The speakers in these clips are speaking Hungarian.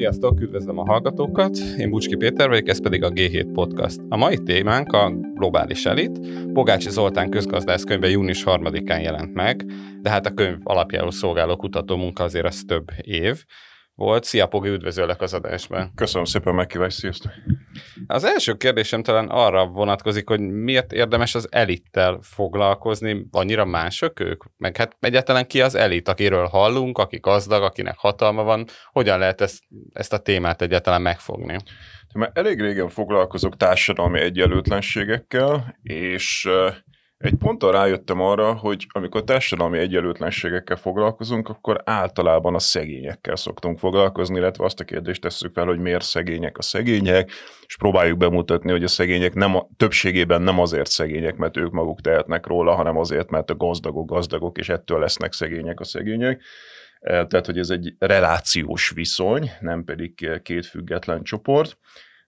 Sziasztok, üdvözlöm a hallgatókat! Én Bucski Péter vagyok, ez pedig a G7 Podcast. A mai témánk a globális elit. Bogácsi Zoltán közgazdász könyve június 3-án jelent meg, de hát a könyv alapjául szolgáló kutató munka azért az több év volt. Szia, Pogi, üdvözöllek az adásban. Köszönöm szépen, megkívást, sziasztok. Az első kérdésem talán arra vonatkozik, hogy miért érdemes az elittel foglalkozni, annyira mások ők? Meg hát egyáltalán ki az elit, akiről hallunk, aki gazdag, akinek hatalma van, hogyan lehet ezt, ezt a témát egyáltalán megfogni? Mert elég régen foglalkozok társadalmi egyenlőtlenségekkel, és egy ponton rájöttem arra, hogy amikor társadalmi egyenlőtlenségekkel foglalkozunk, akkor általában a szegényekkel szoktunk foglalkozni, illetve azt a kérdést tesszük fel, hogy miért szegények a szegények, és próbáljuk bemutatni, hogy a szegények nem a, többségében nem azért szegények, mert ők maguk tehetnek róla, hanem azért, mert a gazdagok gazdagok, és ettől lesznek szegények a szegények. E, tehát, hogy ez egy relációs viszony, nem pedig két független csoport.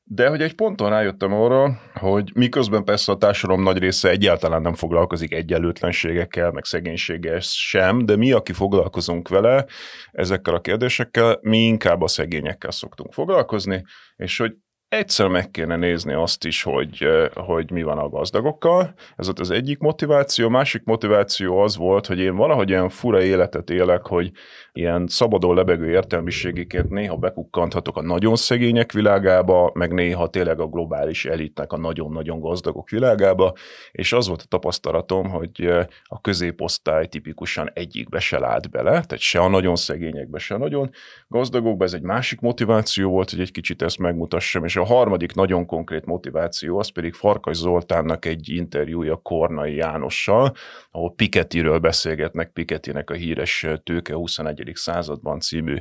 De hogy egy ponton rájöttem arra, hogy miközben persze a társadalom nagy része egyáltalán nem foglalkozik egyenlőtlenségekkel, meg szegénységgel sem, de mi, aki foglalkozunk vele ezekkel a kérdésekkel, mi inkább a szegényekkel szoktunk foglalkozni, és hogy egyszer meg kéne nézni azt is, hogy, hogy mi van a gazdagokkal. Ez volt az egyik motiváció. Másik motiváció az volt, hogy én valahogy olyan fura életet élek, hogy ilyen szabadon lebegő értelmiségiként néha bekukkanthatok a nagyon szegények világába, meg néha tényleg a globális elitnek a nagyon-nagyon gazdagok világába, és az volt a tapasztalatom, hogy a középosztály tipikusan egyikbe se lát bele, tehát se a nagyon szegényekbe, se a nagyon gazdagokba. Ez egy másik motiváció volt, hogy egy kicsit ezt megmutassam, és a harmadik nagyon konkrét motiváció az pedig Farkas Zoltánnak egy interjúja Kornai Jánossal, ahol Pikettyről beszélgetnek, Pikettynek a híres Tőke 21. században című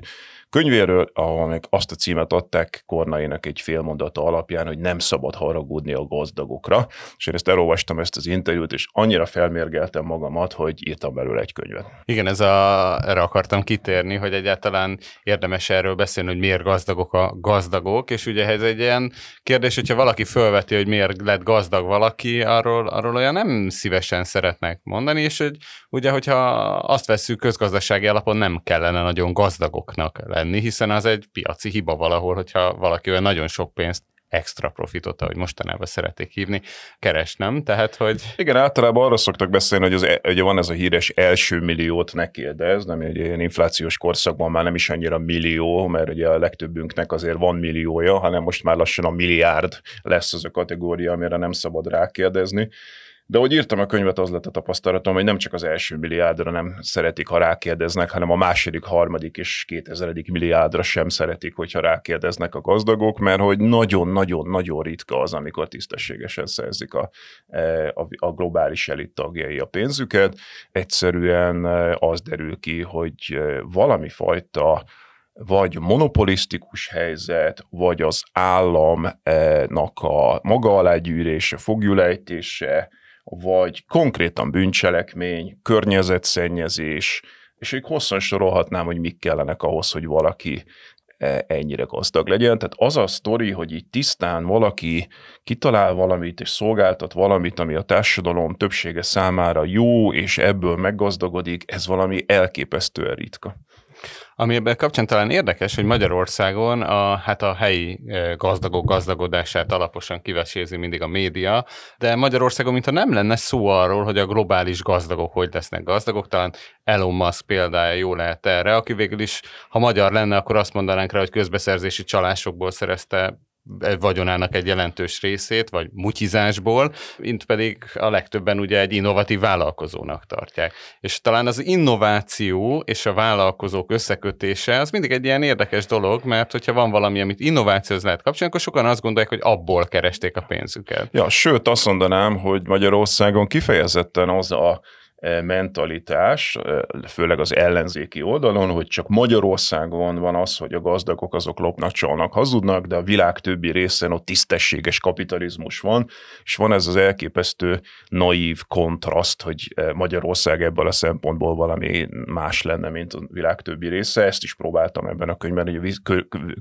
könyvéről, ahol meg azt a címet adták Kornainak egy félmondata alapján, hogy nem szabad haragudni a gazdagokra, és én ezt elolvastam ezt az interjút, és annyira felmérgeltem magamat, hogy írtam belőle egy könyvet. Igen, ez a, erre akartam kitérni, hogy egyáltalán érdemes erről beszélni, hogy miért gazdagok a gazdagok, és ugye ez egy ilyen kérdés, hogyha valaki felveti, hogy miért lett gazdag valaki, arról, arról olyan nem szívesen szeretnek mondani, és hogy ugye, hogyha azt veszük közgazdasági alapon nem kellene nagyon gazdagoknak lenni hiszen az egy piaci hiba valahol, hogyha valaki olyan nagyon sok pénzt extra profitot, ahogy mostanában szeretik hívni, keresnem, tehát hogy... Igen, általában arra szoktak beszélni, hogy az, e- ugye van ez a híres első milliót ne kérdez, nem egy ilyen inflációs korszakban már nem is annyira millió, mert ugye a legtöbbünknek azért van milliója, hanem most már lassan a milliárd lesz az a kategória, amire nem szabad rákérdezni. De ahogy írtam a könyvet, az lett a tapasztalatom, hogy nem csak az első milliárdra nem szeretik, ha rákérdeznek, hanem a második, harmadik és kétezredik milliárdra sem szeretik, hogyha rákérdeznek a gazdagok, mert hogy nagyon-nagyon-nagyon ritka az, amikor tisztességesen szerzik a, e, a, a globális elit tagjai a pénzüket. Egyszerűen e, az derül ki, hogy e, valami fajta vagy monopolisztikus helyzet, vagy az államnak a maga alá gyűrése, fogjulejtése, vagy konkrétan bűncselekmény, környezetszennyezés, és még hosszan sorolhatnám, hogy mik kellenek ahhoz, hogy valaki e, ennyire gazdag legyen. Tehát az a sztori, hogy így tisztán valaki kitalál valamit és szolgáltat valamit, ami a társadalom többsége számára jó, és ebből meggazdagodik, ez valami elképesztően ritka. Ami ebben kapcsán talán érdekes, hogy Magyarországon a, hát a helyi gazdagok gazdagodását alaposan kivesézi mindig a média, de Magyarországon mintha nem lenne szó arról, hogy a globális gazdagok hogy lesznek gazdagok, talán Elon Musk példája jó lehet erre, aki végül is, ha magyar lenne, akkor azt mondanánk rá, hogy közbeszerzési csalásokból szerezte vagyonának egy jelentős részét, vagy mutyizásból, mint pedig a legtöbben ugye egy innovatív vállalkozónak tartják. És talán az innováció és a vállalkozók összekötése az mindig egy ilyen érdekes dolog, mert hogyha van valami, amit innovációhoz lehet kapcsolni, akkor sokan azt gondolják, hogy abból keresték a pénzüket. Ja, sőt azt mondanám, hogy Magyarországon kifejezetten az a mentalitás, főleg az ellenzéki oldalon, hogy csak Magyarországon van az, hogy a gazdagok azok lopnak, csalnak, hazudnak, de a világ többi részen ott tisztességes kapitalizmus van, és van ez az elképesztő naív kontraszt, hogy Magyarország ebből a szempontból valami más lenne, mint a világ többi része. Ezt is próbáltam ebben a könyvben, hogy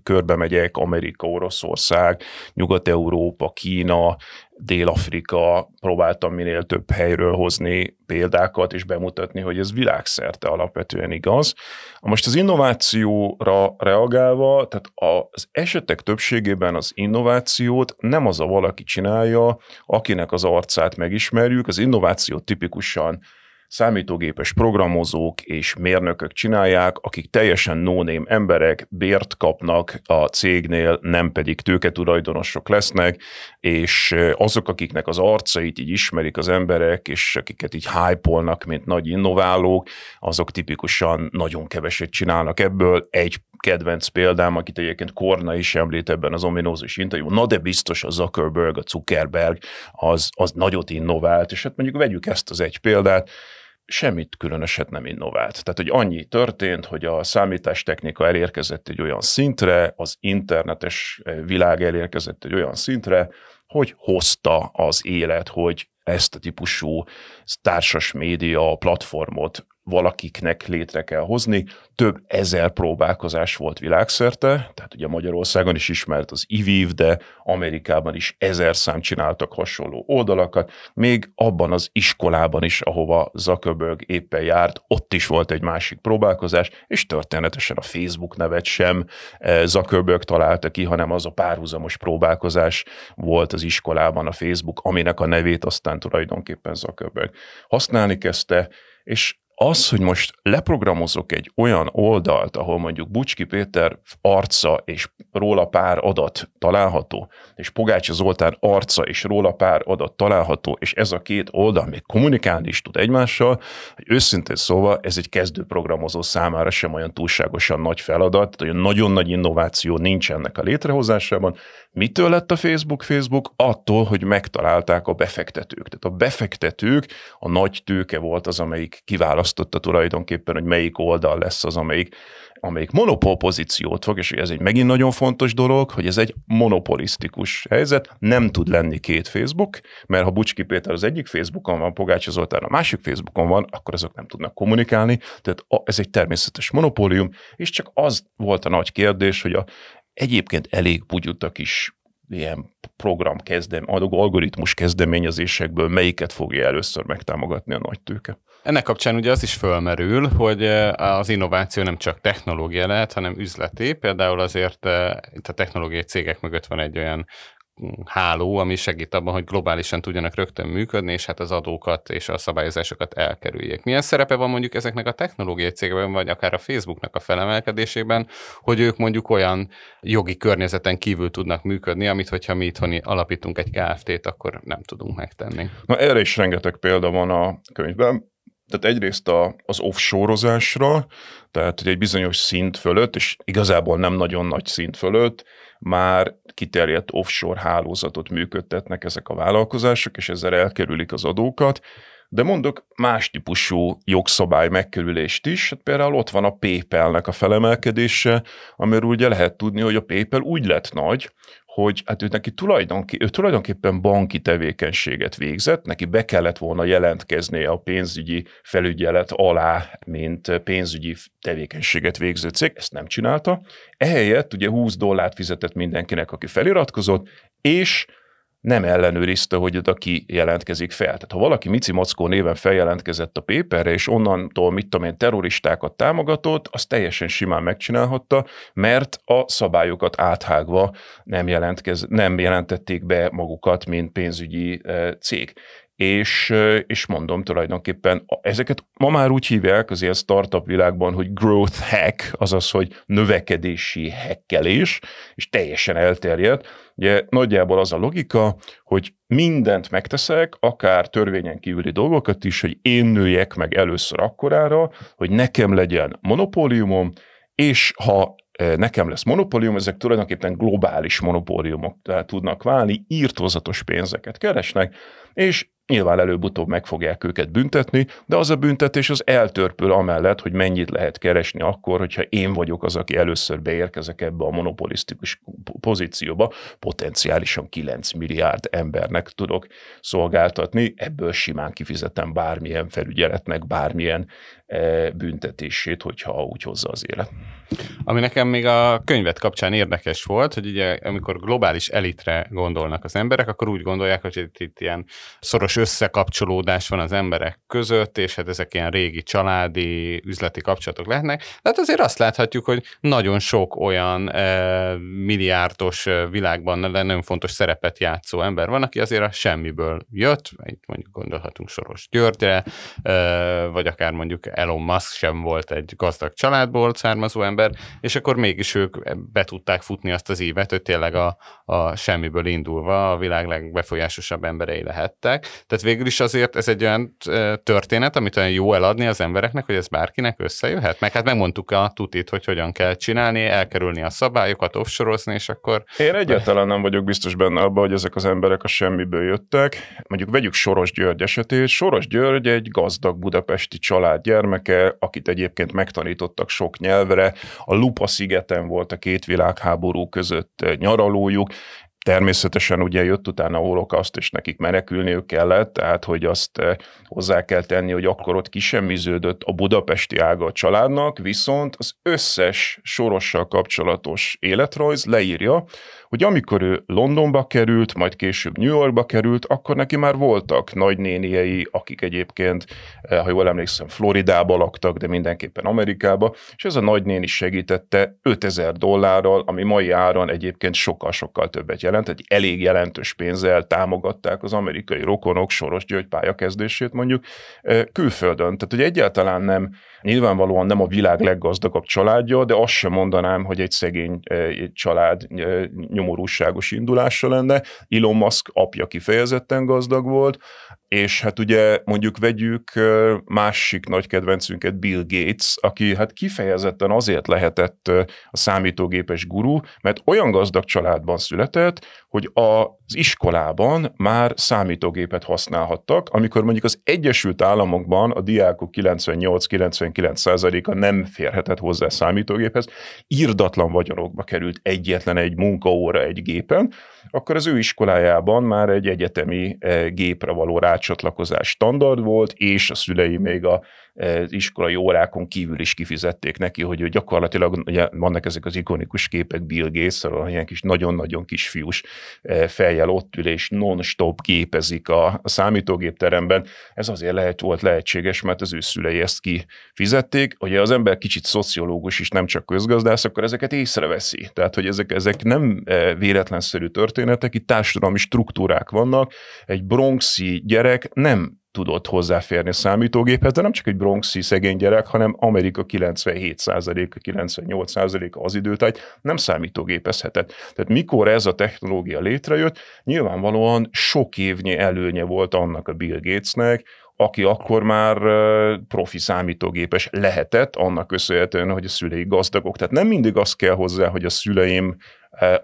körbe megyek, Amerika, Oroszország, Nyugat-Európa, Kína, Dél-Afrika, próbáltam minél több helyről hozni példákat, és bemutatni, hogy ez világszerte alapvetően igaz. Most az innovációra reagálva, tehát az esetek többségében az innovációt nem az a valaki csinálja, akinek az arcát megismerjük, az innováció tipikusan számítógépes programozók és mérnökök csinálják, akik teljesen no emberek, bért kapnak a cégnél, nem pedig tőketulajdonosok lesznek, és azok, akiknek az arcait így ismerik az emberek, és akiket így hype mint nagy innoválók, azok tipikusan nagyon keveset csinálnak ebből. Egy kedvenc példám, akit egyébként Korna is említ ebben az ominózus interjú, na de biztos a Zuckerberg, a Zuckerberg, az, az nagyot innovált, és hát mondjuk vegyük ezt az egy példát, semmit különöset nem innovált. Tehát, hogy annyi történt, hogy a számítástechnika elérkezett egy olyan szintre, az internetes eh, világ elérkezett egy olyan szintre, hogy hozta az élet, hogy ezt a típusú társas média platformot valakiknek létre kell hozni. Több ezer próbálkozás volt világszerte, tehát ugye Magyarországon is ismert az IVIV, de Amerikában is ezer szám csináltak hasonló oldalakat. Még abban az iskolában is, ahova Zuckerberg éppen járt, ott is volt egy másik próbálkozás, és történetesen a Facebook nevet sem eh, Zuckerberg találta ki, hanem az a párhuzamos próbálkozás volt az iskolában a Facebook, aminek a nevét aztán tulajdonképpen Zuckerberg használni kezdte, és az, hogy most leprogramozok egy olyan oldalt, ahol mondjuk Bucski Péter arca és róla pár adat található, és Pogácsa Zoltán arca és róla pár adat található, és ez a két oldal még kommunikálni is tud egymással, hogy őszintén szóval ez egy kezdő programozó számára sem olyan túlságosan nagy feladat, hogy nagyon nagy innováció nincs ennek a létrehozásában. Mitől lett a Facebook Facebook? Attól, hogy megtalálták a befektetők. Tehát a befektetők, a nagy tőke volt az, amelyik kiválaszt választotta tulajdonképpen, hogy melyik oldal lesz az, amelyik, amelyik monopól pozíciót fog, és ez egy megint nagyon fontos dolog, hogy ez egy monopolisztikus helyzet, nem tud lenni két Facebook, mert ha Bucski Péter az egyik Facebookon van, Pogácsa Zoltán a másik Facebookon van, akkor azok nem tudnak kommunikálni, tehát ez egy természetes monopólium, és csak az volt a nagy kérdés, hogy a egyébként elég bugyutak is ilyen program kezdem, algoritmus kezdeményezésekből melyiket fogja először megtámogatni a nagy tőke. Ennek kapcsán ugye az is fölmerül, hogy az innováció nem csak technológia lehet, hanem üzleti. Például azért itt a technológiai cégek mögött van egy olyan háló, ami segít abban, hogy globálisan tudjanak rögtön működni, és hát az adókat és a szabályozásokat elkerüljék. Milyen szerepe van mondjuk ezeknek a technológiai cégekben, vagy akár a Facebooknak a felemelkedésében, hogy ők mondjuk olyan jogi környezeten kívül tudnak működni, amit hogyha mi itthon alapítunk egy KFT-t, akkor nem tudunk megtenni. Na erre is rengeteg példa van a könyvben tehát egyrészt a, az offshore-ozásra, tehát hogy egy bizonyos szint fölött, és igazából nem nagyon nagy szint fölött, már kiterjedt offshore hálózatot működtetnek ezek a vállalkozások, és ezzel elkerülik az adókat, de mondok más típusú jogszabály megkerülést is, hát például ott van a PayPal-nek a felemelkedése, amiről ugye lehet tudni, hogy a PayPal úgy lett nagy, hogy hát ő neki tulajdonké, ő tulajdonképpen banki tevékenységet végzett, neki be kellett volna jelentkeznie a pénzügyi felügyelet alá, mint pénzügyi tevékenységet végző cég, ezt nem csinálta. Ehelyett ugye 20 dollárt fizetett mindenkinek, aki feliratkozott, és nem ellenőrizte, hogy oda ki jelentkezik fel. Tehát ha valaki Mici Mackó néven feljelentkezett a péperre, és onnantól, mit tudom én, terroristákat támogatott, az teljesen simán megcsinálhatta, mert a szabályokat áthágva nem, jelentkez, nem jelentették be magukat, mint pénzügyi e, cég és, és mondom tulajdonképpen, ezeket ma már úgy hívják az ilyen startup világban, hogy growth hack, azaz, hogy növekedési hekkelés, és teljesen elterjedt. Ugye nagyjából az a logika, hogy mindent megteszek, akár törvényen kívüli dolgokat is, hogy én nőjek meg először akkorára, hogy nekem legyen monopóliumom, és ha nekem lesz monopólium, ezek tulajdonképpen globális monopóliumok tudnak válni, írtózatos pénzeket keresnek, és nyilván előbb-utóbb meg fogják őket büntetni, de az a büntetés az eltörpül amellett, hogy mennyit lehet keresni akkor, hogyha én vagyok az, aki először beérkezek ebbe a monopolisztikus pozícióba, potenciálisan 9 milliárd embernek tudok szolgáltatni, ebből simán kifizetem bármilyen felügyeletnek, bármilyen E, büntetését, hogyha úgy hozza az élet. Ami nekem még a könyvet kapcsán érdekes volt, hogy ugye amikor globális elitre gondolnak az emberek, akkor úgy gondolják, hogy itt, itt ilyen szoros összekapcsolódás van az emberek között, és hát ezek ilyen régi családi, üzleti kapcsolatok lehetnek. De hát azért azt láthatjuk, hogy nagyon sok olyan e, milliárdos e, világban nagyon fontos szerepet játszó ember van, aki azért a semmiből jött, itt mondjuk gondolhatunk Soros Györgyre, e, vagy akár mondjuk Elon Musk sem volt egy gazdag családból származó ember, és akkor mégis ők be tudták futni azt az évet, hogy tényleg a, a semmiből indulva a világ legbefolyásosabb emberei lehettek. Tehát végül is azért ez egy olyan történet, amit olyan jó eladni az embereknek, hogy ez bárkinek összejöhet. Meg hát megmondtuk a tutit, hogy hogyan kell csinálni, elkerülni a szabályokat, offsorozni, és akkor... Én egyáltalán nem vagyok biztos benne abban, hogy ezek az emberek a semmiből jöttek. Mondjuk vegyük Soros György esetét. Soros György egy gazdag budapesti család gyermeke, akit egyébként megtanítottak sok nyelvre. A Lupa szigeten volt a két világháború között nyaralójuk, Természetesen ugye jött utána a holokauszt, és nekik menekülniük kellett, tehát hogy azt hozzá kell tenni, hogy akkor ott kisemmiződött a budapesti ága a családnak, viszont az összes sorossal kapcsolatos életrajz leírja, hogy amikor ő Londonba került, majd később New Yorkba került, akkor neki már voltak nagynéniei, akik egyébként, eh, ha jól emlékszem, Floridába laktak, de mindenképpen Amerikába, és ez a nagynéni segítette 5000 dollárral, ami mai áron egyébként sokkal-sokkal többet jelent, egy elég jelentős pénzzel támogatták az amerikai rokonok Soros György pályakezdését mondjuk eh, külföldön. Tehát, hogy egyáltalán nem Nyilvánvalóan nem a világ leggazdagabb családja, de azt sem mondanám, hogy egy szegény egy család nyomorúságos indulása lenne. Elon Musk apja kifejezetten gazdag volt, és hát ugye mondjuk vegyük másik nagy kedvencünket, Bill Gates, aki hát kifejezetten azért lehetett a számítógépes guru, mert olyan gazdag családban született, hogy az iskolában már számítógépet használhattak, amikor mondjuk az Egyesült Államokban a diákok 98-99%-a nem férhetett hozzá számítógéphez, írdatlan vagyonokba került egyetlen egy munkaóra egy gépen, akkor az ő iskolájában már egy egyetemi gépre való rácsatlakozás standard volt, és a szülei még a iskolai órákon kívül is kifizették neki, hogy gyakorlatilag, ugye vannak ezek az ikonikus képek Bill gates ilyen kis nagyon-nagyon kis fiús fejjel ott ül, és non-stop gépezik a, számítógépteremben. Ez azért lehet, volt lehetséges, mert az ő szülei ezt kifizették. Ugye az ember kicsit szociológus is, nem csak közgazdász, akkor ezeket észreveszi. Tehát, hogy ezek, ezek nem véletlenszerű történetek, itt társadalmi struktúrák vannak. Egy bronxi gyerek nem tudott hozzáférni a számítógéphez, de nem csak egy bronxi szegény gyerek, hanem Amerika 97%-a, 98%-a az időtájt nem számítógépezhetett. Tehát mikor ez a technológia létrejött, nyilvánvalóan sok évnyi előnye volt annak a Bill Gatesnek, aki akkor már profi számítógépes lehetett, annak köszönhetően, hogy a szülei gazdagok. Tehát nem mindig az kell hozzá, hogy a szüleim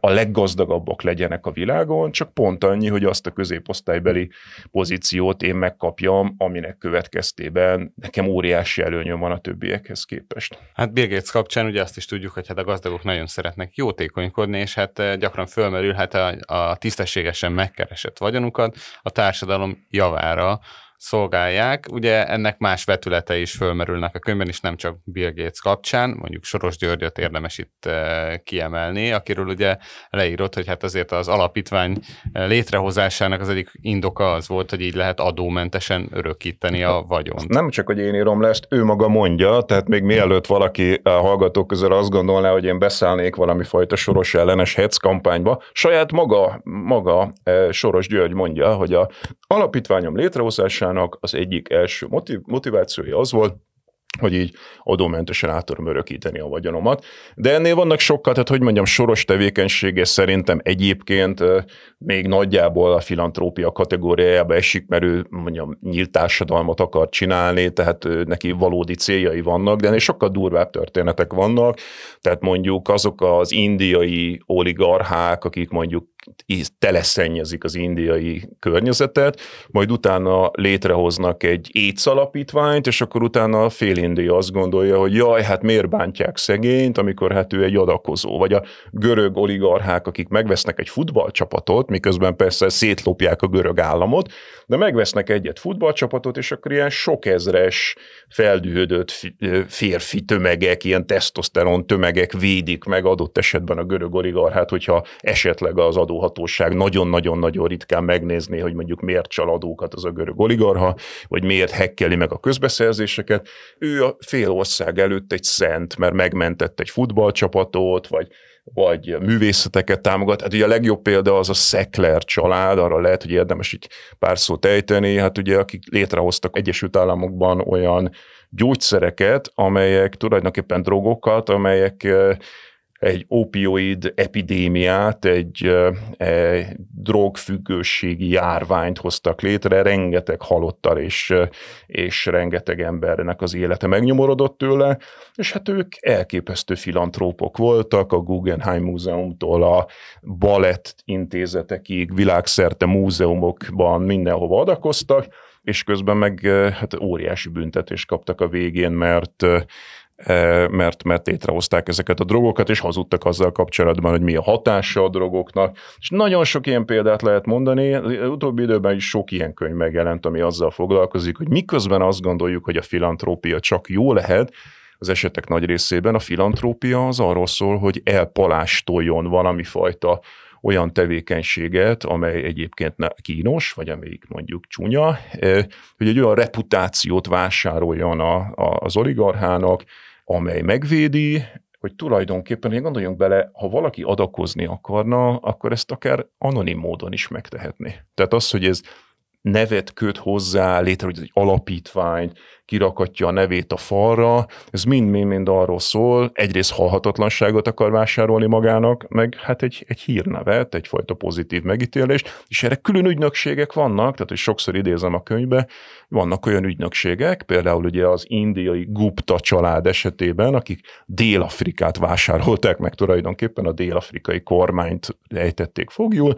a leggazdagabbak legyenek a világon, csak pont annyi, hogy azt a középosztálybeli pozíciót én megkapjam, aminek következtében nekem óriási előnyöm van a többiekhez képest. Hát Bill Gates kapcsán ugye azt is tudjuk, hogy hát a gazdagok nagyon szeretnek jótékonykodni, és hát gyakran fölmerülhet a, a tisztességesen megkeresett vagyonukat a társadalom javára szolgálják. Ugye ennek más vetülete is fölmerülnek a könyvben, és nem csak Bill Gates kapcsán, mondjuk Soros Györgyöt érdemes itt eh, kiemelni, akiről ugye leírott, hogy hát azért az alapítvány eh, létrehozásának az egyik indoka az volt, hogy így lehet adómentesen örökíteni a vagyont. Nem csak, hogy én írom le, ezt ő maga mondja, tehát még mielőtt valaki a hallgatók közül azt gondolná, hogy én beszállnék valami fajta Soros ellenes hetz kampányba, saját maga, maga eh, Soros György mondja, hogy a alapítványom létrehozásának Amerikának az egyik első motiv- motivációja az volt, hogy így adómentesen át tudom örökíteni a vagyonomat. De ennél vannak sokkal, tehát hogy mondjam, soros tevékenysége szerintem egyébként még nagyjából a filantrópia kategóriájába esik, mert ő mondjam, nyílt társadalmat akar csinálni, tehát neki valódi céljai vannak, de ennél sokkal durvább történetek vannak, tehát mondjuk azok az indiai oligarchák, akik mondjuk teleszennyezik az indiai környezetet, majd utána létrehoznak egy alapítványt, és akkor utána a fél India azt gondolja, hogy jaj, hát miért bántják szegényt, amikor hát ő egy adakozó. Vagy a görög oligarchák, akik megvesznek egy futballcsapatot, miközben persze szétlopják a görög államot, de megvesznek egyet futballcsapatot, és akkor ilyen sok ezres feldühödött férfi tömegek, ilyen tesztoszteron tömegek védik meg adott esetben a görög oligarchát, hogyha esetleg az adóhatóság nagyon-nagyon-nagyon ritkán megnézné, hogy mondjuk miért csal adókat az a görög oligarha, vagy miért hekkeli meg a közbeszerzéseket. Ő a fél ország előtt egy szent, mert megmentett egy futballcsapatot, vagy vagy művészeteket támogat. Hát ugye a legjobb példa az a Szekler család, arra lehet, hogy érdemes így pár szót ejteni, hát ugye akik létrehoztak Egyesült Államokban olyan gyógyszereket, amelyek tulajdonképpen drogokat, amelyek egy opioid epidémiát, egy e, drogfüggőségi járványt hoztak létre, rengeteg halottal és, és rengeteg embernek az élete megnyomorodott tőle, és hát ők elképesztő filantrópok voltak, a Guggenheim Múzeumtól a balett intézetekig, világszerte múzeumokban mindenhova adakoztak, és közben meg hát óriási büntetést kaptak a végén, mert mert, mert létrehozták ezeket a drogokat, és hazudtak azzal kapcsolatban, hogy mi a hatása a drogoknak. És nagyon sok ilyen példát lehet mondani, az utóbbi időben is sok ilyen könyv megjelent, ami azzal foglalkozik, hogy miközben azt gondoljuk, hogy a filantrópia csak jó lehet, az esetek nagy részében a filantrópia az arról szól, hogy elpalástoljon valami fajta olyan tevékenységet, amely egyébként kínos, vagy amelyik mondjuk csúnya, hogy egy olyan reputációt vásároljon a, a, az oligarchának, amely megvédi, hogy tulajdonképpen, hogy gondoljunk bele, ha valaki adakozni akarna, akkor ezt akár anonim módon is megtehetné. Tehát az, hogy ez nevet köt hozzá, létrehoz egy alapítványt, kirakatja a nevét a falra, ez mind-mind arról szól, egyrészt halhatatlanságot akar vásárolni magának, meg hát egy, egy hírnevet, egyfajta pozitív megítélést, és erre külön ügynökségek vannak, tehát hogy sokszor idézem a könyvbe, vannak olyan ügynökségek, például ugye az indiai Gupta család esetében, akik Dél-Afrikát vásárolták meg tulajdonképpen, a dél-afrikai kormányt ejtették fogjul,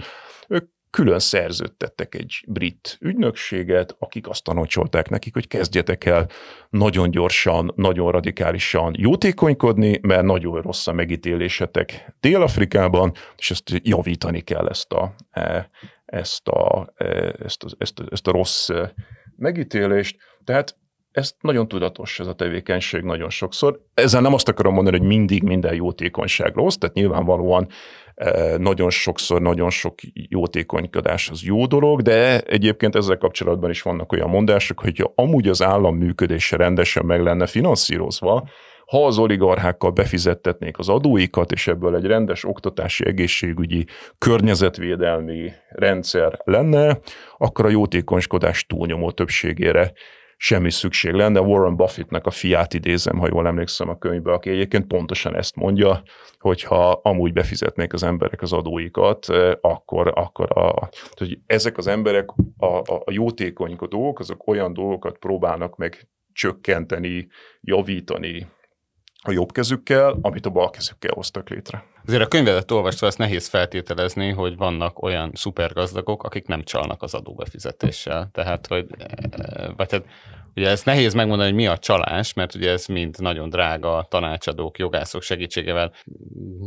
külön szerződtettek egy brit ügynökséget, akik azt tanácsolták nekik, hogy kezdjetek el nagyon gyorsan, nagyon radikálisan jótékonykodni, mert nagyon rossz a megítélésetek Dél-Afrikában, és ezt javítani kell ezt a, e, ezt a, e, ezt a, ezt a, ezt a rossz e, megítélést. Tehát ez nagyon tudatos, ez a tevékenység nagyon sokszor. Ezzel nem azt akarom mondani, hogy mindig minden jótékonyság rossz, tehát nyilvánvalóan nagyon sokszor, nagyon sok jótékonykodás az jó dolog, de egyébként ezzel kapcsolatban is vannak olyan mondások, hogy amúgy az állam működése rendesen meg lenne finanszírozva, ha az oligarchákkal befizettetnék az adóikat, és ebből egy rendes oktatási, egészségügyi, környezetvédelmi rendszer lenne, akkor a jótékonykodás túlnyomó többségére semmi szükség lenne. Warren Buffettnek a fiát idézem, ha jól emlékszem a könyvbe, aki egyébként pontosan ezt mondja, hogyha amúgy befizetnék az emberek az adóikat, akkor, akkor a, hogy ezek az emberek, a, a, a jótékonykodók, azok olyan dolgokat próbálnak meg csökkenteni, javítani a jobb kezükkel, amit a bal kezükkel hoztak létre. Azért a könyvedet olvasva ezt nehéz feltételezni, hogy vannak olyan szupergazdagok, akik nem csalnak az adóbefizetéssel. Tehát, hogy, vagy hát Ugye ez nehéz megmondani, hogy mi a csalás, mert ugye ez mind nagyon drága tanácsadók, jogászok segítségével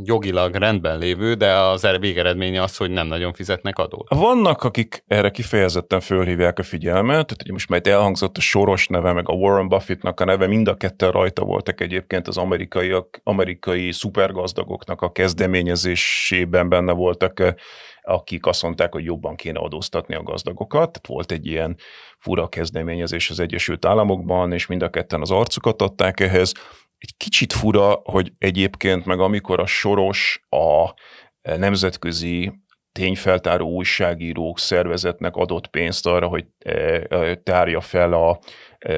jogilag rendben lévő, de az er- végeredménye az, hogy nem nagyon fizetnek adót. Vannak, akik erre kifejezetten fölhívják a figyelmet, tehát hogy most már elhangzott a Soros neve, meg a Warren Buffettnak a neve, mind a ketten rajta voltak egyébként az amerikai, amerikai szupergazdagoknak a kezdeményezésében benne voltak akik azt mondták, hogy jobban kéne adóztatni a gazdagokat. Tehát volt egy ilyen fura kezdeményezés az Egyesült Államokban, és mind a ketten az arcukat adták ehhez. Egy kicsit fura, hogy egyébként meg amikor a soros a nemzetközi tényfeltáró újságírók szervezetnek adott pénzt arra, hogy eh, eh, tárja fel a,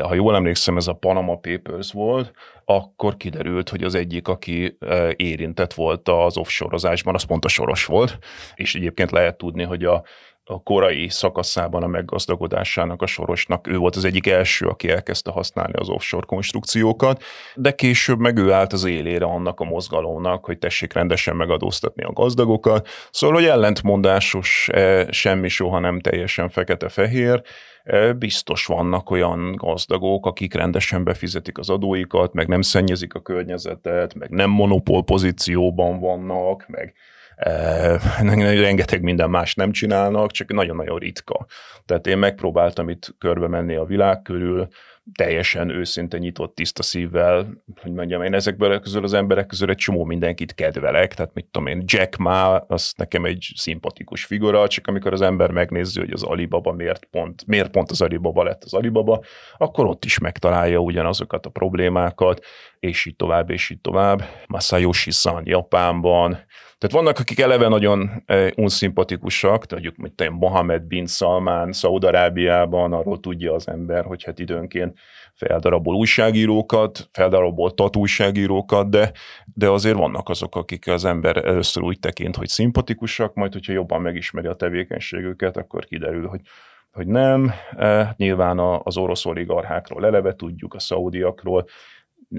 ha jól emlékszem, ez a Panama Papers volt, akkor kiderült, hogy az egyik, aki érintett volt az offshore-ozásban, az pont a soros volt, és egyébként lehet tudni, hogy a a korai szakaszában a meggazdagodásának a sorosnak. Ő volt az egyik első, aki elkezdte használni az offshore konstrukciókat, de később meg ő állt az élére annak a mozgalomnak, hogy tessék rendesen megadóztatni a gazdagokat. Szóval, hogy ellentmondásos, eh, semmi soha nem teljesen fekete-fehér, eh, biztos vannak olyan gazdagok, akik rendesen befizetik az adóikat, meg nem szennyezik a környezetet, meg nem monopól pozícióban vannak, meg rengeteg minden más nem csinálnak, csak nagyon-nagyon ritka. Tehát én megpróbáltam itt körbe menni a világ körül, teljesen őszinte nyitott, tiszta szívvel, hogy mondjam, én ezekből közül az emberek közül egy csomó mindenkit kedvelek, tehát mit tudom én, Jack Ma, az nekem egy szimpatikus figura, csak amikor az ember megnézi, hogy az Alibaba miért pont, miért pont az Alibaba lett az Alibaba, akkor ott is megtalálja ugyanazokat a problémákat, és így tovább, és így tovább. Masayoshi-san Japánban, tehát vannak, akik eleve nagyon eh, unszimpatikusak, tudjuk, mint Mohamed bin Salman Szaudarábiában, arról tudja az ember, hogy hát időnként feldarabol újságírókat, feldarabolt újságírókat, de, de azért vannak azok, akik az ember először úgy tekint, hogy szimpatikusak, majd hogyha jobban megismeri a tevékenységüket, akkor kiderül, hogy hogy nem. Eh, nyilván az orosz oligarchákról eleve tudjuk, a szaudiakról,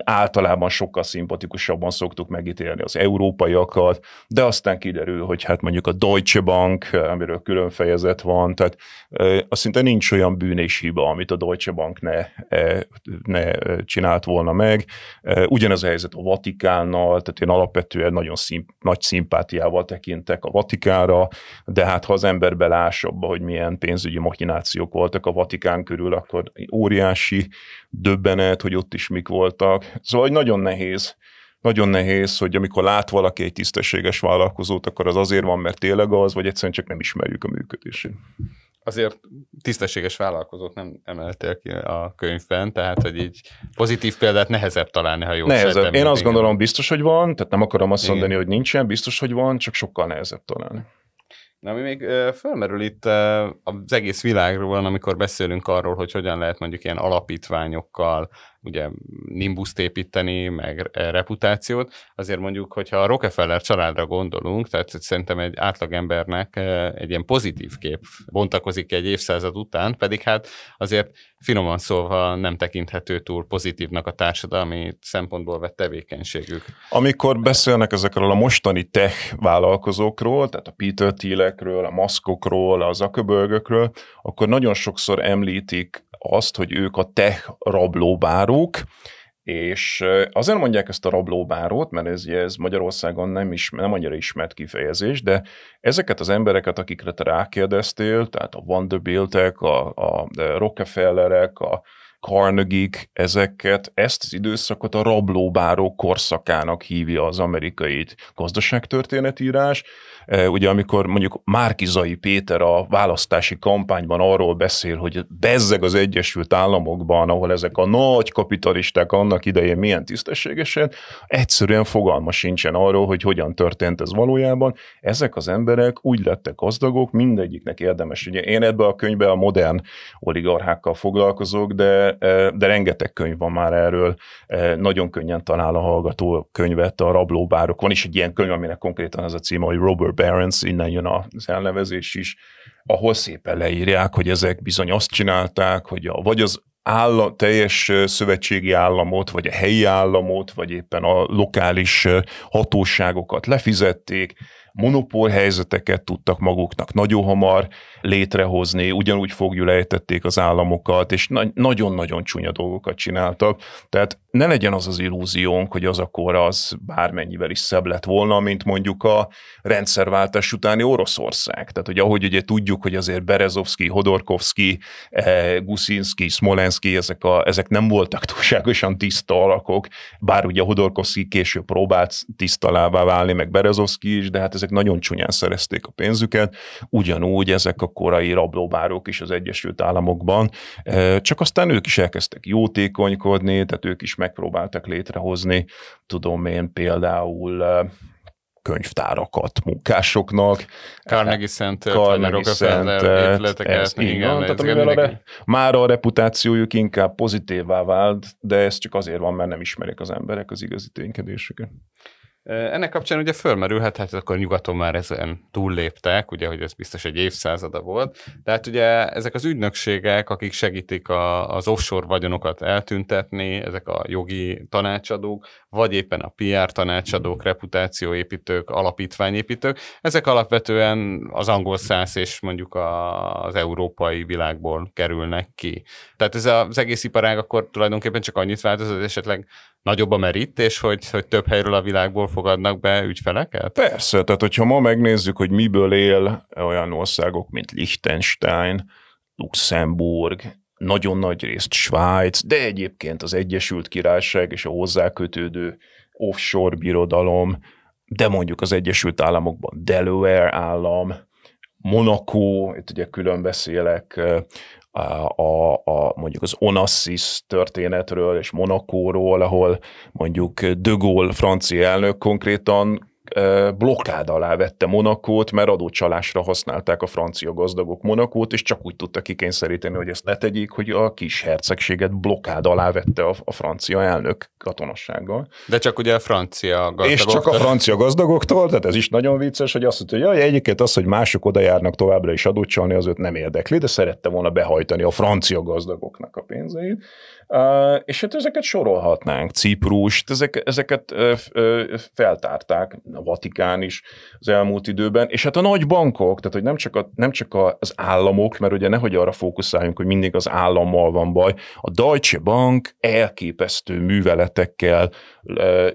általában sokkal szimpatikusabban szoktuk megítélni az európaiakat, de aztán kiderül, hogy hát mondjuk a Deutsche Bank, amiről külön fejezet van, tehát azt szinte nincs olyan bűn és hiba, amit a Deutsche Bank ne, ne csinált volna meg. Ugyanez a helyzet a Vatikánnal, tehát én alapvetően nagyon szimp, nagy szimpátiával tekintek a Vatikára, de hát ha az ember belás abba, hogy milyen pénzügyi machinációk voltak a Vatikán körül, akkor óriási döbbenet, hogy ott is mik voltak. Szóval hogy nagyon nehéz, nagyon nehéz, hogy amikor lát valaki egy tisztességes vállalkozót, akkor az azért van, mert tényleg az, vagy egyszerűen csak nem ismerjük a működését. Azért tisztességes vállalkozót nem emeltél ki a könyvben, tehát hogy így pozitív példát nehezebb találni, ha jó Nehezebb. Én azt gondolom biztos, hogy van, tehát nem akarom azt igen. mondani, hogy nincsen, biztos, hogy van, csak sokkal nehezebb találni. Ami még fölmerül itt az egész világról, amikor beszélünk arról, hogy hogyan lehet mondjuk ilyen alapítványokkal ugye nimbuszt építeni, meg reputációt, azért mondjuk, hogyha a Rockefeller családra gondolunk, tehát szerintem egy átlagembernek egy ilyen pozitív kép bontakozik egy évszázad után, pedig hát azért finoman szólva nem tekinthető túl pozitívnak a társadalmi szempontból vett tevékenységük. Amikor beszélnek ezekről a mostani tech vállalkozókról, tehát a Peter Thielekről, a Muskokról, a Zuckerbergökről, akkor nagyon sokszor említik azt, hogy ők a tech rablóbárók, és azért mondják ezt a rablóbárót, mert ez, ez Magyarországon nem, is, nem annyira ismert kifejezés, de ezeket az embereket, akikre te rákérdeztél, tehát a Vanderbiltek, a, a Rockefellerek, a carnegie ezeket, ezt az időszakot a rablóbárók korszakának hívja az amerikai gazdaságtörténetírás, E, ugye amikor mondjuk Márkizai Péter a választási kampányban arról beszél, hogy bezzeg az Egyesült Államokban, ahol ezek a nagy kapitalisták annak idején milyen tisztességesen, egyszerűen fogalma sincsen arról, hogy hogyan történt ez valójában. Ezek az emberek úgy lettek gazdagok, mindegyiknek érdemes. Ugye én ebbe a könyvbe a modern oligarchákkal foglalkozok, de, de rengeteg könyv van már erről. Nagyon könnyen talál a hallgató könyvet, a rablóbárok. Van is egy ilyen könyv, aminek konkrétan az a címe, hogy Robert Barons, innen jön az elnevezés is, ahol szépen leírják, hogy ezek bizony azt csinálták, hogy a, vagy az állam, teljes szövetségi államot, vagy a helyi államot, vagy éppen a lokális hatóságokat lefizették, monopól helyzeteket tudtak maguknak nagyon hamar létrehozni, ugyanúgy fogjul ejtették az államokat, és na- nagyon-nagyon csúnya dolgokat csináltak. Tehát ne legyen az az illúziónk, hogy az akkor az bármennyivel is szebb lett volna, mint mondjuk a rendszerváltás utáni Oroszország. Tehát, hogy ahogy ugye tudjuk, hogy azért Berezovski, Hodorkovski, eh, Gusinski, Smolenski, ezek, a, ezek nem voltak túlságosan tiszta alakok, bár ugye Hodorkovski később próbált tisztalává válni, meg Berezovski is, de hát ezek nagyon csúnyán szerezték a pénzüket, ugyanúgy ezek a korai rablóbárok is az Egyesült Államokban, eh, csak aztán ők is elkezdtek jótékonykodni, tehát ők is megpróbáltak létrehozni, tudom én például könyvtárakat munkásoknak. Carnegie Center, Carnegie Center. Ez igen, van, tehát amivel a re, már a reputációjuk inkább pozitívvá vált, de ez csak azért van, mert nem ismerik az emberek az igazi ténykedésüket. Ennek kapcsán ugye fölmerülhet, hát akkor nyugaton már ezen túlléptek, ugye, hogy ez biztos egy évszázada volt, de hát ugye ezek az ügynökségek, akik segítik a, az offshore vagyonokat eltüntetni, ezek a jogi tanácsadók, vagy éppen a PR tanácsadók, reputációépítők, alapítványépítők, ezek alapvetően az angol száz és mondjuk az európai világból kerülnek ki. Tehát ez az egész iparág akkor tulajdonképpen csak annyit változott, esetleg nagyobb a merítés, hogy, hogy több helyről a világból fogadnak be ügyfeleket? Persze, tehát hogyha ma megnézzük, hogy miből él olyan országok, mint Liechtenstein, Luxemburg, nagyon nagy részt Svájc, de egyébként az Egyesült Királyság és a hozzákötődő offshore birodalom, de mondjuk az Egyesült Államokban Delaware állam, Monaco, itt ugye külön beszélek, a, a, mondjuk az Onassis történetről és Monakóról, ahol mondjuk De Gaulle francia elnök konkrétan blokkád alá vette Monakót, mert adócsalásra használták a francia gazdagok Monakót, és csak úgy tudta kikényszeríteni, hogy ezt ne tegyék, hogy a kis hercegséget blokkád alá vette a, a francia elnök katonossággal. De csak ugye a francia gazdagoktól. És csak a francia gazdagoktól, tehát ez is nagyon vicces, hogy azt mondta, hogy jaj, egyiket az, hogy mások oda járnak továbbra is adócsalni, az őt nem érdekli, de szerette volna behajtani a francia gazdagoknak a pénzeit. Uh, és hát ezeket sorolhatnánk, Ciprust, ezek, ezeket uh, feltárták, Vatikán is az elmúlt időben, és hát a nagy bankok, tehát hogy nem csak, a, nem csak a, az államok, mert ugye nehogy arra fókuszáljunk, hogy mindig az állammal van baj, a Deutsche Bank elképesztő műveletekkel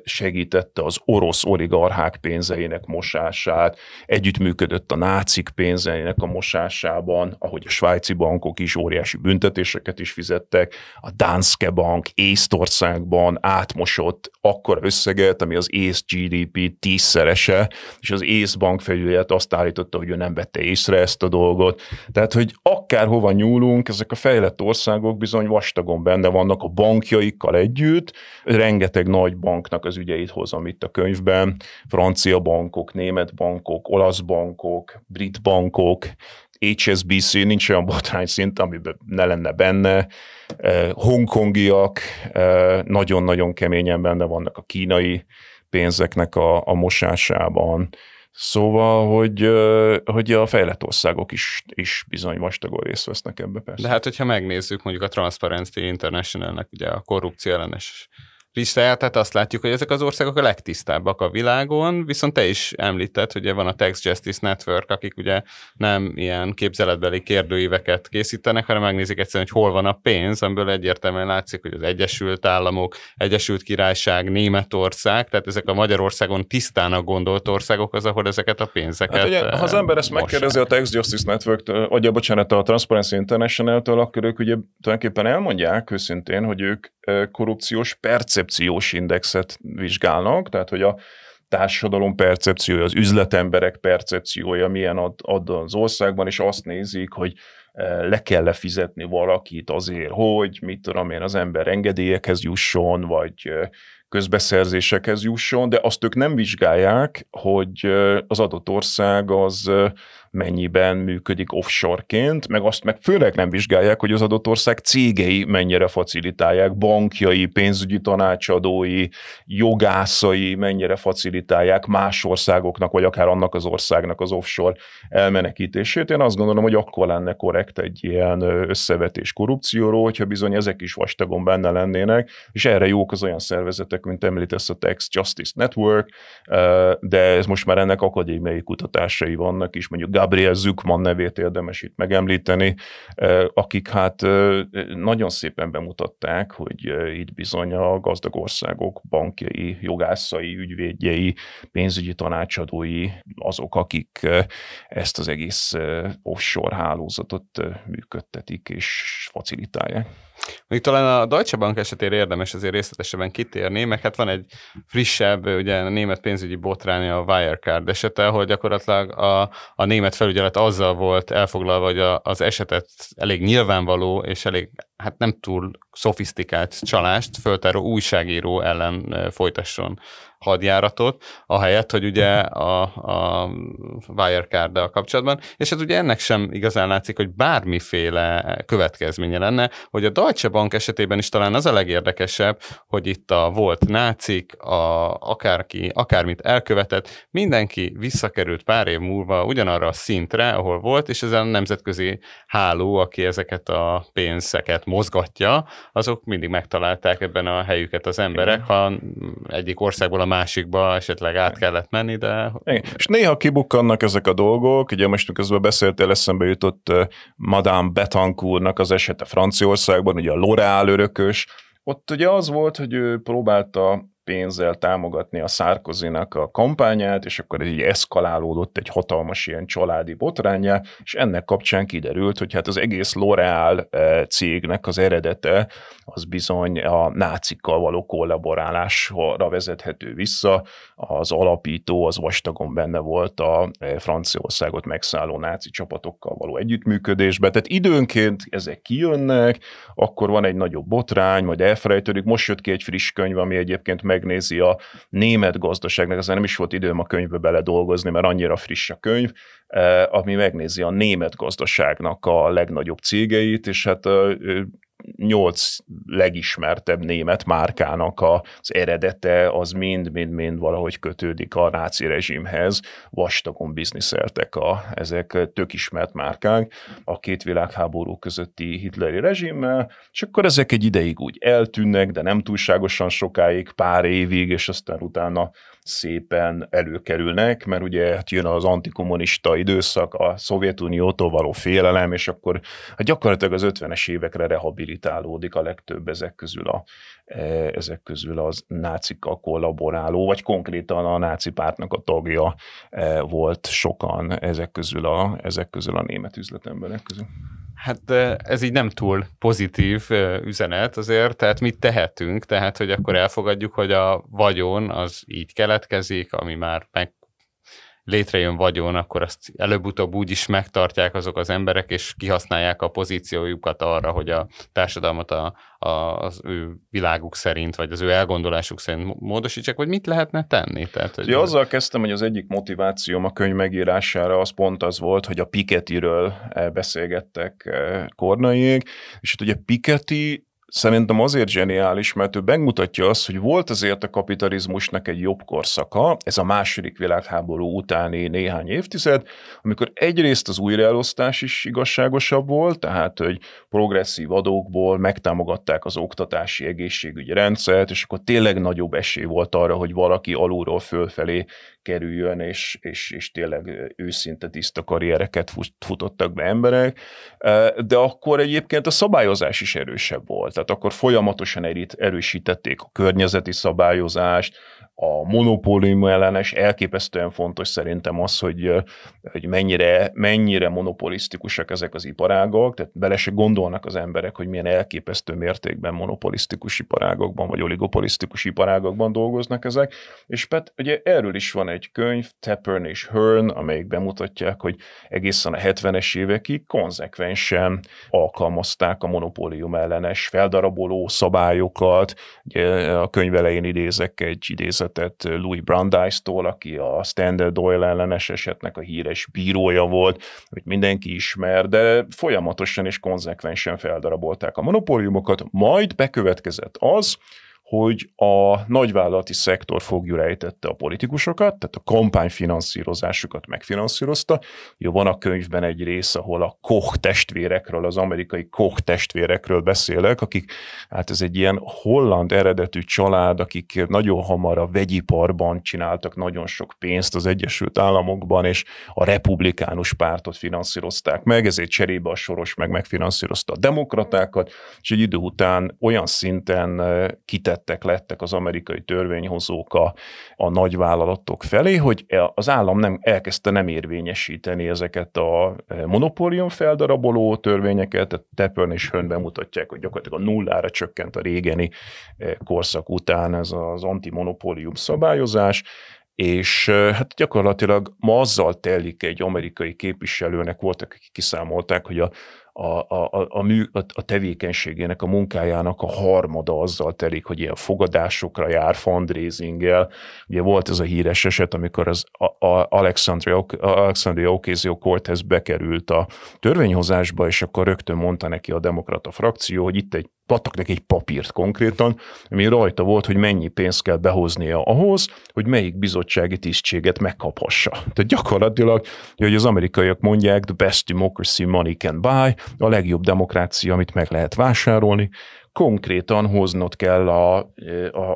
segítette az orosz oligarchák pénzeinek mosását, együttműködött a nácik pénzeinek a mosásában, ahogy a svájci bankok is óriási büntetéseket is fizettek, a Danske Bank Észtországban átmosott akkor összeget, ami az ész GDP tízszerese, és az ész bankfelügyelet azt állította, hogy ő nem vette észre ezt a dolgot. Tehát, hogy akárhova nyúlunk, ezek a fejlett országok bizony vastagon benne vannak a bankjaikkal együtt, rengeteg nagy banknak az ügyeit hozom itt a könyvben, francia bankok, német bankok, olasz bankok, brit bankok, HSBC, nincs olyan botrány szint, amiben ne lenne benne, hongkongiak nagyon-nagyon keményen benne vannak a kínai pénzeknek a, a mosásában, Szóval, hogy, hogy a fejlett országok is, is bizony vastagon részt vesznek ebbe persze. De hát, hogyha megnézzük mondjuk a Transparency International-nek ugye a korrupció ellenes listáját, azt látjuk, hogy ezek az országok a legtisztábbak a világon, viszont te is említed, hogy van a Tax Justice Network, akik ugye nem ilyen képzeletbeli kérdőíveket készítenek, hanem megnézik egyszerűen, hogy hol van a pénz, amiből egyértelműen látszik, hogy az Egyesült Államok, Egyesült Királyság, Németország, tehát ezek a Magyarországon tisztának gondolt országok az, ahol ezeket a pénzeket hát ugye, ha az ember ezt mossák. megkérdezi a Tax Justice Network, vagy a bocsánat, a Transparency International-től, akkor ők ugye tulajdonképpen elmondják őszintén, hogy ők korrupciós percepciós indexet vizsgálnak, tehát hogy a társadalom percepciója, az üzletemberek percepciója milyen ad, ad az országban, és azt nézik, hogy le kell lefizetni valakit azért, hogy mit tudom én, az ember engedélyekhez jusson, vagy közbeszerzésekhez jusson, de azt ők nem vizsgálják, hogy az adott ország az mennyiben működik offshoreként, meg azt meg főleg nem vizsgálják, hogy az adott ország cégei mennyire facilitálják, bankjai, pénzügyi tanácsadói, jogászai mennyire facilitálják más országoknak, vagy akár annak az országnak az offshore elmenekítését. Én azt gondolom, hogy akkor lenne korrekt egy ilyen összevetés korrupcióról, hogyha bizony ezek is vastagon benne lennének, és erre jók az olyan szervezetek, mint említesz a Tax Justice Network, de ez most már ennek akadémiai kutatásai vannak is, mondjuk Gabriel Zukman nevét érdemes itt megemlíteni, akik hát nagyon szépen bemutatták, hogy itt bizony a gazdag országok bankjai, jogászai, ügyvédjei, pénzügyi tanácsadói azok, akik ezt az egész offshore hálózatot működtetik és facilitálják. Még talán a Deutsche Bank esetére érdemes azért részletesebben kitérni, mert hát van egy frissebb, ugye a német pénzügyi botrány, a Wirecard esete, hogy gyakorlatilag a, a német felügyelet azzal volt elfoglalva, hogy a, az esetet elég nyilvánvaló és elég, hát nem túl szofisztikált csalást föltáró újságíró ellen folytasson hadjáratot, ahelyett, hogy ugye a, a wirecard kapcsolatban, és hát ugye ennek sem igazán látszik, hogy bármiféle következménye lenne, hogy a Deutsche Bank esetében is talán az a legérdekesebb, hogy itt a volt nácik, a, akárki, akármit elkövetett, mindenki visszakerült pár év múlva ugyanarra a szintre, ahol volt, és ez a nemzetközi háló, aki ezeket a pénzeket mozgatja, azok mindig megtalálták ebben a helyüket az emberek, ha egyik országból a másikba esetleg át kellett menni, de... Igen. És néha kibukkannak ezek a dolgok, ugye most közben beszéltél, eszembe jutott Madame Betancourtnak az esete Franciaországban, ugye a L'Oréal örökös, ott ugye az volt, hogy ő próbálta pénzzel támogatni a Szárkozinak a kampányát, és akkor így eszkalálódott egy hatalmas ilyen családi botrányá, és ennek kapcsán kiderült, hogy hát az egész L'Oreal eh, cégnek az eredete az bizony a nácikkal való kollaborálásra vezethető vissza. Az alapító az vastagon benne volt a eh, Franciaországot megszálló náci csapatokkal való együttműködésbe. Tehát időnként ezek kijönnek, akkor van egy nagyobb botrány, majd elfelejtődik. Most jött ki egy friss könyv, ami egyébként meg megnézi a német gazdaságnak, azért nem is volt időm a könyvbe bele dolgozni, mert annyira friss a könyv, eh, ami megnézi a német gazdaságnak a legnagyobb cégeit, és hát eh, nyolc legismertebb német márkának az eredete az mind-mind-mind valahogy kötődik a náci rezsimhez, vastagon bizniszeltek a, ezek tök ismert márkák a két világháború közötti hitleri rezsimmel, és akkor ezek egy ideig úgy eltűnnek, de nem túlságosan sokáig, pár évig, és aztán utána szépen előkerülnek, mert ugye hát jön az antikommunista időszak, a Szovjetuniótól való félelem, és akkor hát gyakorlatilag az 50-es évekre rehabilitálódik a legtöbb ezek közül, a, e, ezek közül az nácikkal kollaboráló, vagy konkrétan a náci pártnak a tagja e, volt sokan ezek közül a, ezek közül a német üzletemberek közül. Hát ez így nem túl pozitív üzenet azért, tehát mit tehetünk? Tehát, hogy akkor elfogadjuk, hogy a vagyon az így keletkezik, ami már meg létrejön vagyon, akkor azt előbb-utóbb úgy is megtartják azok az emberek, és kihasználják a pozíciójukat arra, hogy a társadalmat a, a, az ő világuk szerint, vagy az ő elgondolásuk szerint módosítsák, vagy mit lehetne tenni? Tehát, hogy ja, azzal kezdtem, hogy az egyik motivációm a könyv megírására az pont az volt, hogy a Pikettyről beszélgettek Kornaiék, és hát ugye Piketty szerintem azért zseniális, mert ő megmutatja azt, hogy volt azért a kapitalizmusnak egy jobb korszaka, ez a második világháború utáni néhány évtized, amikor egyrészt az újraelosztás is igazságosabb volt, tehát hogy progresszív adókból megtámogatták az oktatási egészségügyi rendszert, és akkor tényleg nagyobb esély volt arra, hogy valaki alulról fölfelé kerüljön, és, és, és tényleg őszinte tiszta karriereket futottak be emberek, de akkor egyébként a szabályozás is erősebb volt. Tehát akkor folyamatosan erősítették a környezeti szabályozást, a monopólium ellenes, elképesztően fontos szerintem az, hogy, hogy mennyire, mennyire monopolisztikusak ezek az iparágok, tehát bele se gondolnak az emberek, hogy milyen elképesztő mértékben monopolisztikus iparágokban, vagy oligopolisztikus iparágokban dolgoznak ezek, és pet, ugye erről is van egy könyv, Tappern és Hearn, amelyik bemutatják, hogy egészen a 70-es évekig konzekvensen alkalmazták a monopólium ellenes feldaraboló szabályokat, ugye a könyv elején idézek egy idézet vezetett Louis Brandeis-tól, aki a Standard Oil ellenes esetnek a híres bírója volt, hogy mindenki ismer, de folyamatosan és konzekvensen feldarabolták a monopóliumokat, majd bekövetkezett az, hogy a nagyvállalati szektor fogjul ejtette a politikusokat, tehát a kampányfinanszírozásukat megfinanszírozta. Jó, van a könyvben egy rész, ahol a Koch testvérekről, az amerikai Koch testvérekről beszélek, akik, hát ez egy ilyen holland eredetű család, akik nagyon hamar a vegyiparban csináltak nagyon sok pénzt az Egyesült Államokban, és a republikánus pártot finanszírozták meg, ezért cserébe a soros meg megfinanszírozta a demokratákat, és egy idő után olyan szinten eh, kitett érintettek lettek az amerikai törvényhozók a, a nagyvállalatok felé, hogy e, az állam nem elkezdte nem érvényesíteni ezeket a e, monopólium feldaraboló törvényeket, tehát Tepern és Hön bemutatják, hogy gyakorlatilag a nullára csökkent a régeni e, korszak után ez az antimonopólium szabályozás, és hát gyakorlatilag ma azzal telik egy amerikai képviselőnek, voltak, akik kiszámolták, hogy a, a, a, a, mű, a, a tevékenységének, a munkájának a harmada azzal telik, hogy ilyen fogadásokra jár, fundraisinggel. Ugye volt ez a híres eset, amikor az a, a Alexandria, Alexandria Ocasio-Cortez bekerült a törvényhozásba, és akkor rögtön mondta neki a demokrata frakció, hogy itt egy adtak neki egy papírt konkrétan, ami rajta volt, hogy mennyi pénzt kell behoznia ahhoz, hogy melyik bizottsági tisztséget megkaphassa. Tehát gyakorlatilag, hogy az amerikaiak mondják, the best democracy money can buy, a legjobb demokrácia, amit meg lehet vásárolni, konkrétan hoznod kell a,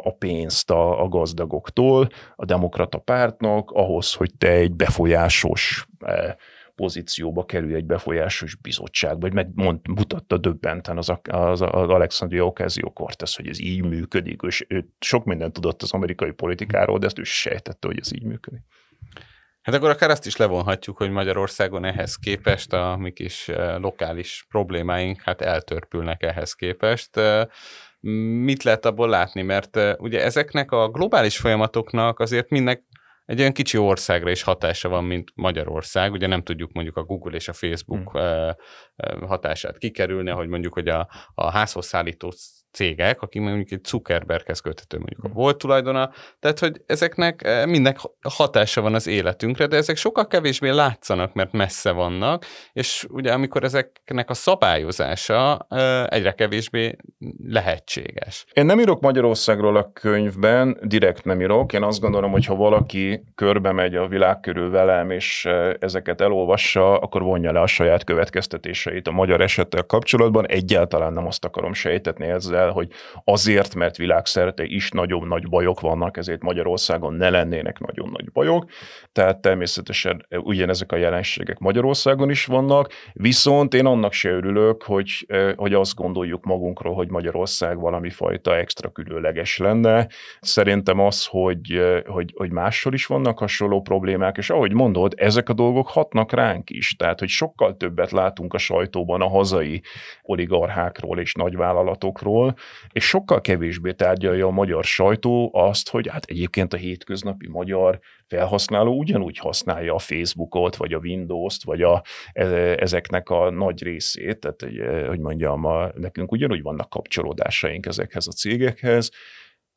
a, pénzt a, a gazdagoktól, a demokrata pártnak, ahhoz, hogy te egy befolyásos eh, pozícióba kerül egy befolyásos bizottság, vagy megmond, mutatta döbbenten az, az, az Alexandria Ocasio-Cortez, hogy ez így működik, és ő sok mindent tudott az amerikai politikáról, de ezt ő sejtette, hogy ez így működik. Hát akkor akár azt is levonhatjuk, hogy Magyarországon ehhez képest a mi kis eh, lokális problémáink hát eltörpülnek ehhez képest. Eh, mit lehet abból látni? Mert eh, ugye ezeknek a globális folyamatoknak azért mindnek egy olyan kicsi országra is hatása van, mint Magyarország. Ugye nem tudjuk mondjuk a Google és a Facebook hmm. hatását kikerülni, hogy mondjuk, hogy a, a házhoz szállító cégek, akik mondjuk egy Zuckerberghez köthető mondjuk a hm. volt tulajdona, tehát hogy ezeknek eh, mindnek hatása van az életünkre, de ezek sokkal kevésbé látszanak, mert messze vannak, és ugye amikor ezeknek a szabályozása eh, egyre kevésbé lehetséges. Én nem írok Magyarországról a könyvben, direkt nem írok, én azt gondolom, hogy ha valaki körbe megy a világ körül velem, és eh, ezeket elolvassa, akkor vonja le a saját következtetéseit a magyar esettel kapcsolatban, egyáltalán nem azt akarom sejtetni ezzel, el, hogy azért, mert világszerte is nagyon nagy bajok vannak, ezért Magyarországon ne lennének nagyon nagy bajok. Tehát természetesen ugyanezek a jelenségek Magyarországon is vannak, viszont én annak se örülök, hogy, hogy azt gondoljuk magunkról, hogy Magyarország valami fajta extra különleges lenne. Szerintem az, hogy, hogy, hogy máshol is vannak hasonló problémák, és ahogy mondod, ezek a dolgok hatnak ránk is. Tehát, hogy sokkal többet látunk a sajtóban a hazai oligarchákról és nagyvállalatokról, és sokkal kevésbé tárgyalja a magyar sajtó azt, hogy hát egyébként a hétköznapi magyar felhasználó ugyanúgy használja a Facebookot, vagy a Windows-t, vagy a, e, ezeknek a nagy részét, tehát e, hogy mondjam, a, nekünk ugyanúgy vannak kapcsolódásaink ezekhez a cégekhez,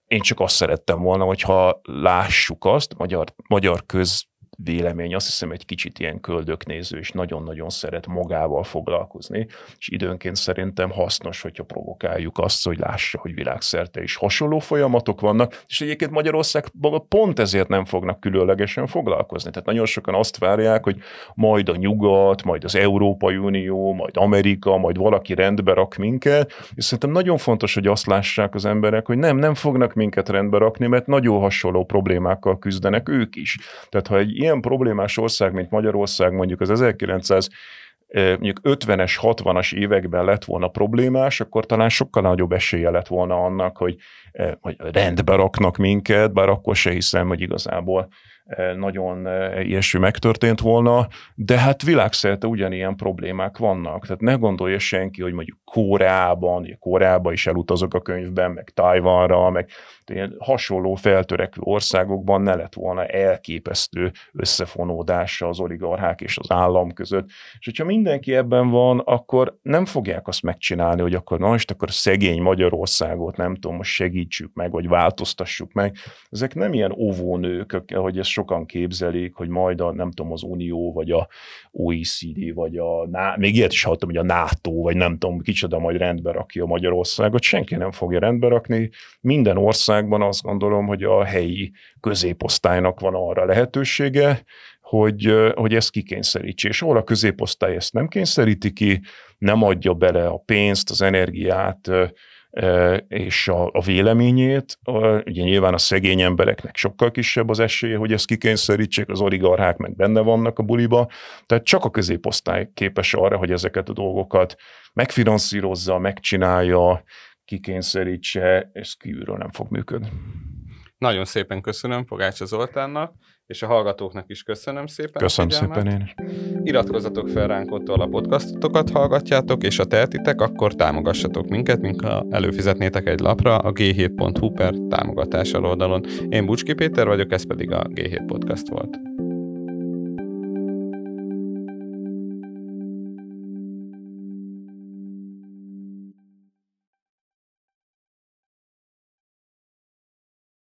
én csak azt szerettem volna, hogyha lássuk azt, magyar, magyar köz vélemény, azt hiszem egy kicsit ilyen köldöknéző, és nagyon-nagyon szeret magával foglalkozni, és időnként szerintem hasznos, hogyha provokáljuk azt, hogy lássa, hogy világszerte is hasonló folyamatok vannak, és egyébként Magyarország pont ezért nem fognak különlegesen foglalkozni. Tehát nagyon sokan azt várják, hogy majd a nyugat, majd az Európai Unió, majd Amerika, majd valaki rendbe rak minket, és szerintem nagyon fontos, hogy azt lássák az emberek, hogy nem, nem fognak minket rendbe rakni, mert nagyon hasonló problémákkal küzdenek ők is. Tehát ha egy ilyen problémás ország, mint Magyarország mondjuk az 1900 mondjuk 50-es, 60-as években lett volna problémás, akkor talán sokkal nagyobb esélye lett volna annak, hogy, hogy rendbe raknak minket, bár akkor se hiszem, hogy igazából nagyon ilyesmi megtörtént volna, de hát világszerte ugyanilyen problémák vannak. Tehát ne gondolja senki, hogy mondjuk Koreában, Koreában is elutazok a könyvben, meg Tajvanra, meg hasonló feltörekvő országokban ne lett volna elképesztő összefonódása az oligarchák és az állam között. És hogyha mindenki ebben van, akkor nem fogják azt megcsinálni, hogy akkor na most akkor szegény Magyarországot nem tudom, most segítsük meg, vagy változtassuk meg. Ezek nem ilyen óvónők, ahogy ezt sokan képzelik, hogy majd a, nem tudom, az Unió, vagy a OECD, vagy a, még ilyet is hallottam, hogy a NATO, vagy nem tudom, kicsoda majd rendbe rakja Magyarországot. Senki nem fogja rendbe rakni. Minden ország Magyarországban azt gondolom, hogy a helyi középosztálynak van arra lehetősége, hogy, hogy ezt kikényszerítse. És ahol a középosztály ezt nem kényszeríti ki, nem adja bele a pénzt, az energiát, és a, a véleményét. Ugye nyilván a szegény embereknek sokkal kisebb az esélye, hogy ezt kikényszerítsék, az oligarchák meg benne vannak a buliba, tehát csak a középosztály képes arra, hogy ezeket a dolgokat megfinanszírozza, megcsinálja, kikényszerítse, ez kívülről nem fog működni. Nagyon szépen köszönöm Pogácsa Zoltánnak, és a hallgatóknak is köszönöm szépen. Köszönöm szépen én is. Iratkozzatok fel ránk ott, a podcastokat hallgatjátok, és ha tehetitek, akkor támogassatok minket, mink ha előfizetnétek egy lapra a g7.hu per támogatás oldalon. Én Bucski Péter vagyok, ez pedig a G7 Podcast volt.